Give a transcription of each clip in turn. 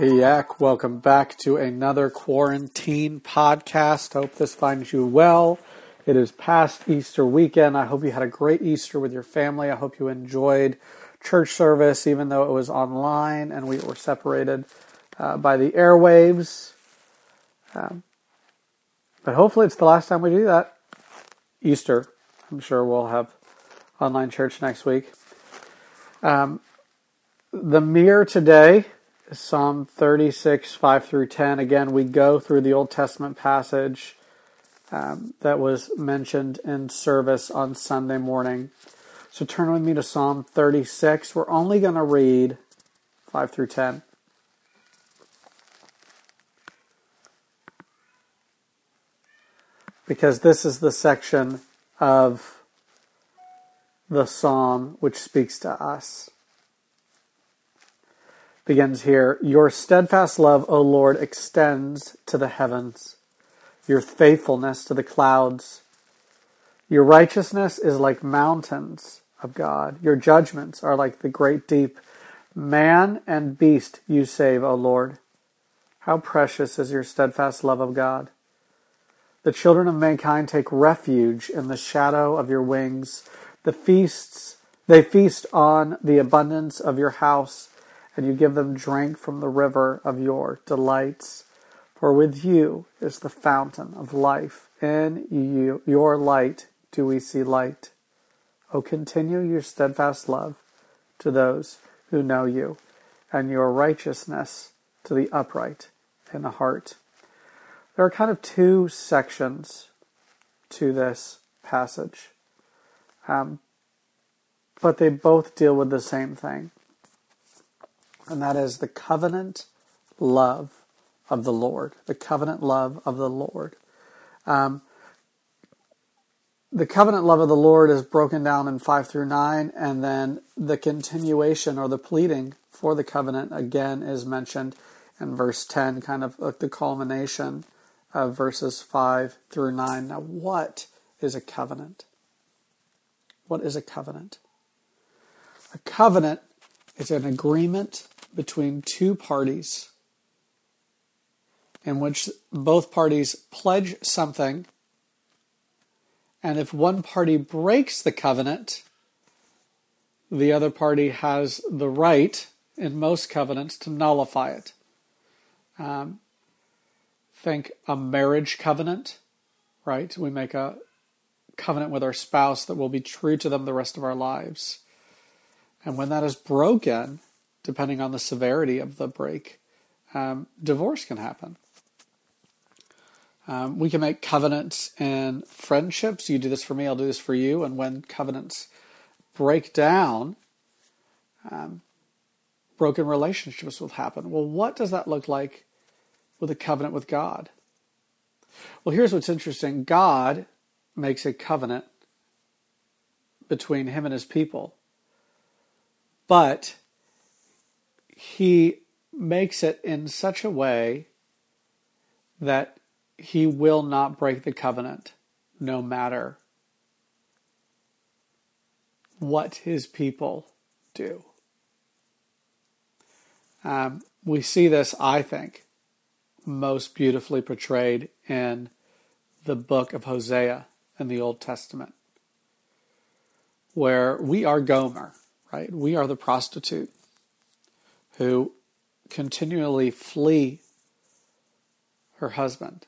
Yak, welcome back to another quarantine podcast. Hope this finds you well. It is past Easter weekend. I hope you had a great Easter with your family. I hope you enjoyed church service, even though it was online and we were separated uh, by the airwaves. Um, but hopefully, it's the last time we do that. Easter. I'm sure we'll have online church next week. Um, the mirror today Psalm 36, 5 through 10. Again, we go through the Old Testament passage um, that was mentioned in service on Sunday morning. So turn with me to Psalm 36. We're only going to read 5 through 10. Because this is the section of the psalm which speaks to us begins here. Your steadfast love, O Lord, extends to the heavens, your faithfulness to the clouds. Your righteousness is like mountains of God. Your judgments are like the great deep. Man and beast you save, O Lord. How precious is your steadfast love of God. The children of mankind take refuge in the shadow of your wings. The feasts, they feast on the abundance of your house and you give them drink from the river of your delights. For with you is the fountain of life. In you, your light do we see light. O continue your steadfast love to those who know you, and your righteousness to the upright in the heart. There are kind of two sections to this passage, um, but they both deal with the same thing and that is the covenant love of the Lord. The covenant love of the Lord. Um, the covenant love of the Lord is broken down in 5 through 9, and then the continuation or the pleading for the covenant again is mentioned in verse 10, kind of like the culmination of verses 5 through 9. Now, what is a covenant? What is a covenant? A covenant is an agreement between two parties in which both parties pledge something, and if one party breaks the covenant, the other party has the right, in most covenants, to nullify it. Um, think a marriage covenant, right? We make a covenant with our spouse that will be true to them the rest of our lives. And when that is broken, depending on the severity of the break, um, divorce can happen. Um, we can make covenants in friendships. You do this for me, I'll do this for you. And when covenants break down, um, broken relationships will happen. Well, what does that look like with a covenant with God? Well, here's what's interesting God makes a covenant between him and his people, but he makes it in such a way that he will not break the covenant no matter what his people do. Um, we see this, I think, most beautifully portrayed in the book of Hosea in the Old Testament, where we are Gomer, right? We are the prostitute who continually flee her husband.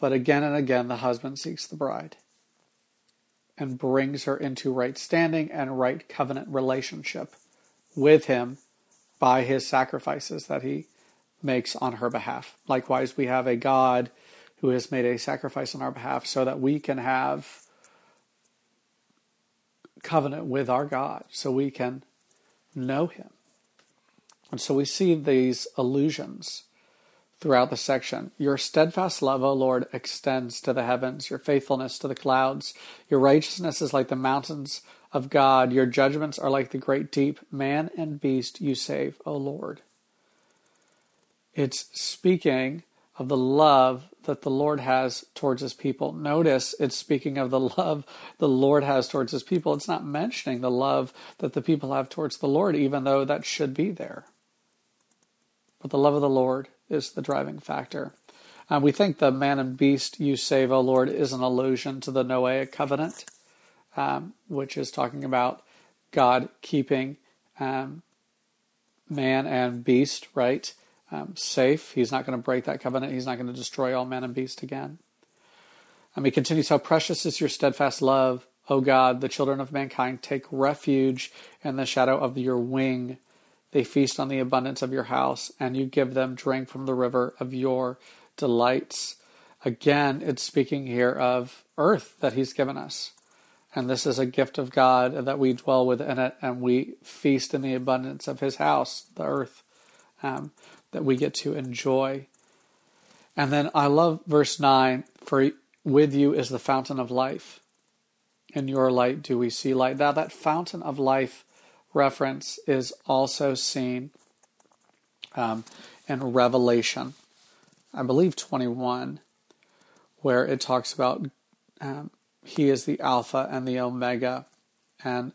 But again and again, the husband seeks the bride and brings her into right standing and right covenant relationship with him by his sacrifices that he makes on her behalf. Likewise, we have a God who has made a sacrifice on our behalf so that we can have covenant with our God, so we can know him. And so we see these allusions throughout the section. Your steadfast love, O Lord, extends to the heavens, your faithfulness to the clouds. Your righteousness is like the mountains of God. Your judgments are like the great deep. Man and beast you save, O Lord. It's speaking of the love that the Lord has towards his people. Notice it's speaking of the love the Lord has towards his people. It's not mentioning the love that the people have towards the Lord, even though that should be there. But the love of the Lord is the driving factor. Uh, we think the man and beast you save, O Lord, is an allusion to the Noahic covenant, um, which is talking about God keeping um, man and beast, right, um, safe. He's not going to break that covenant. He's not going to destroy all man and beast again. And he continues, How precious is your steadfast love, O God, the children of mankind take refuge in the shadow of your wing. They feast on the abundance of your house, and you give them drink from the river of your delights. Again, it's speaking here of earth that he's given us. And this is a gift of God that we dwell within it and we feast in the abundance of his house, the earth, um, that we get to enjoy. And then I love verse 9 for with you is the fountain of life. In your light do we see light. Now, that fountain of life reference is also seen um, in Revelation, I believe 21, where it talks about um, He is the Alpha and the Omega and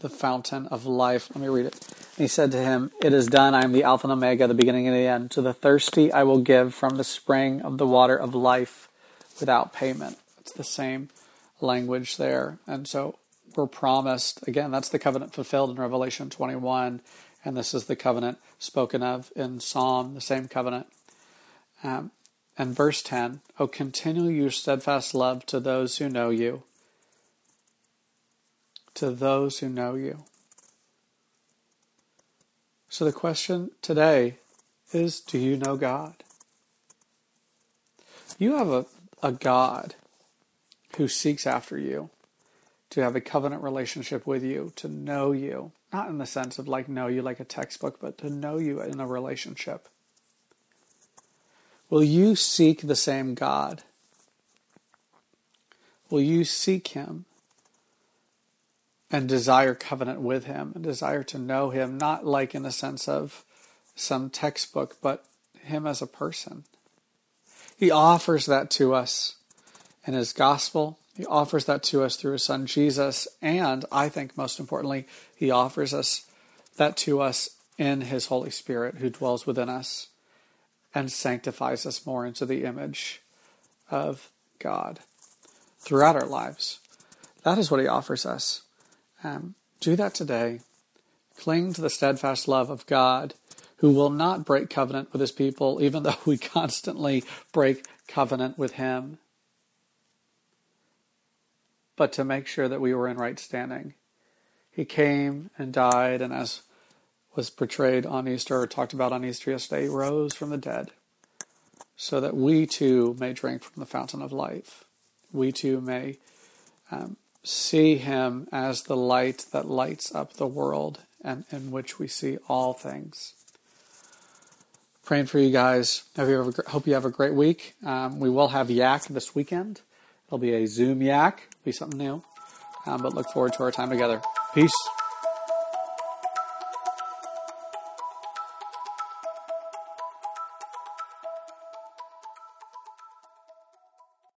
the fountain of life. Let me read it. And he said to him, It is done. I am the Alpha and Omega, the beginning and the end. To the thirsty I will give from the spring of the water of life without payment. It's the same language there. And so we're promised, again, that's the covenant fulfilled in Revelation 21, and this is the covenant spoken of in Psalm, the same covenant. Um, and verse 10 Oh, continue your steadfast love to those who know you. To those who know you. So the question today is Do you know God? You have a, a God who seeks after you, to have a covenant relationship with you, to know you, not in the sense of like know you like a textbook, but to know you in a relationship. Will you seek the same God? Will you seek Him and desire covenant with Him and desire to know Him, not like in the sense of some textbook, but Him as a person? He offers that to us in his gospel. He offers that to us through his son Jesus. And I think most importantly, he offers us that to us in his Holy Spirit who dwells within us and sanctifies us more into the image of God throughout our lives. That is what he offers us. Um, do that today. Cling to the steadfast love of God who will not break covenant with his people, even though we constantly break covenant with him but to make sure that we were in right standing. He came and died, and as was portrayed on Easter or talked about on Easter yesterday, rose from the dead, so that we too may drink from the fountain of life. We too may um, see him as the light that lights up the world and in which we see all things. Praying for you guys. Hope you have a, hope you have a great week. Um, we will have Yak this weekend. It'll be a Zoom Yak be something new. Um, but look forward to our time together. Peace.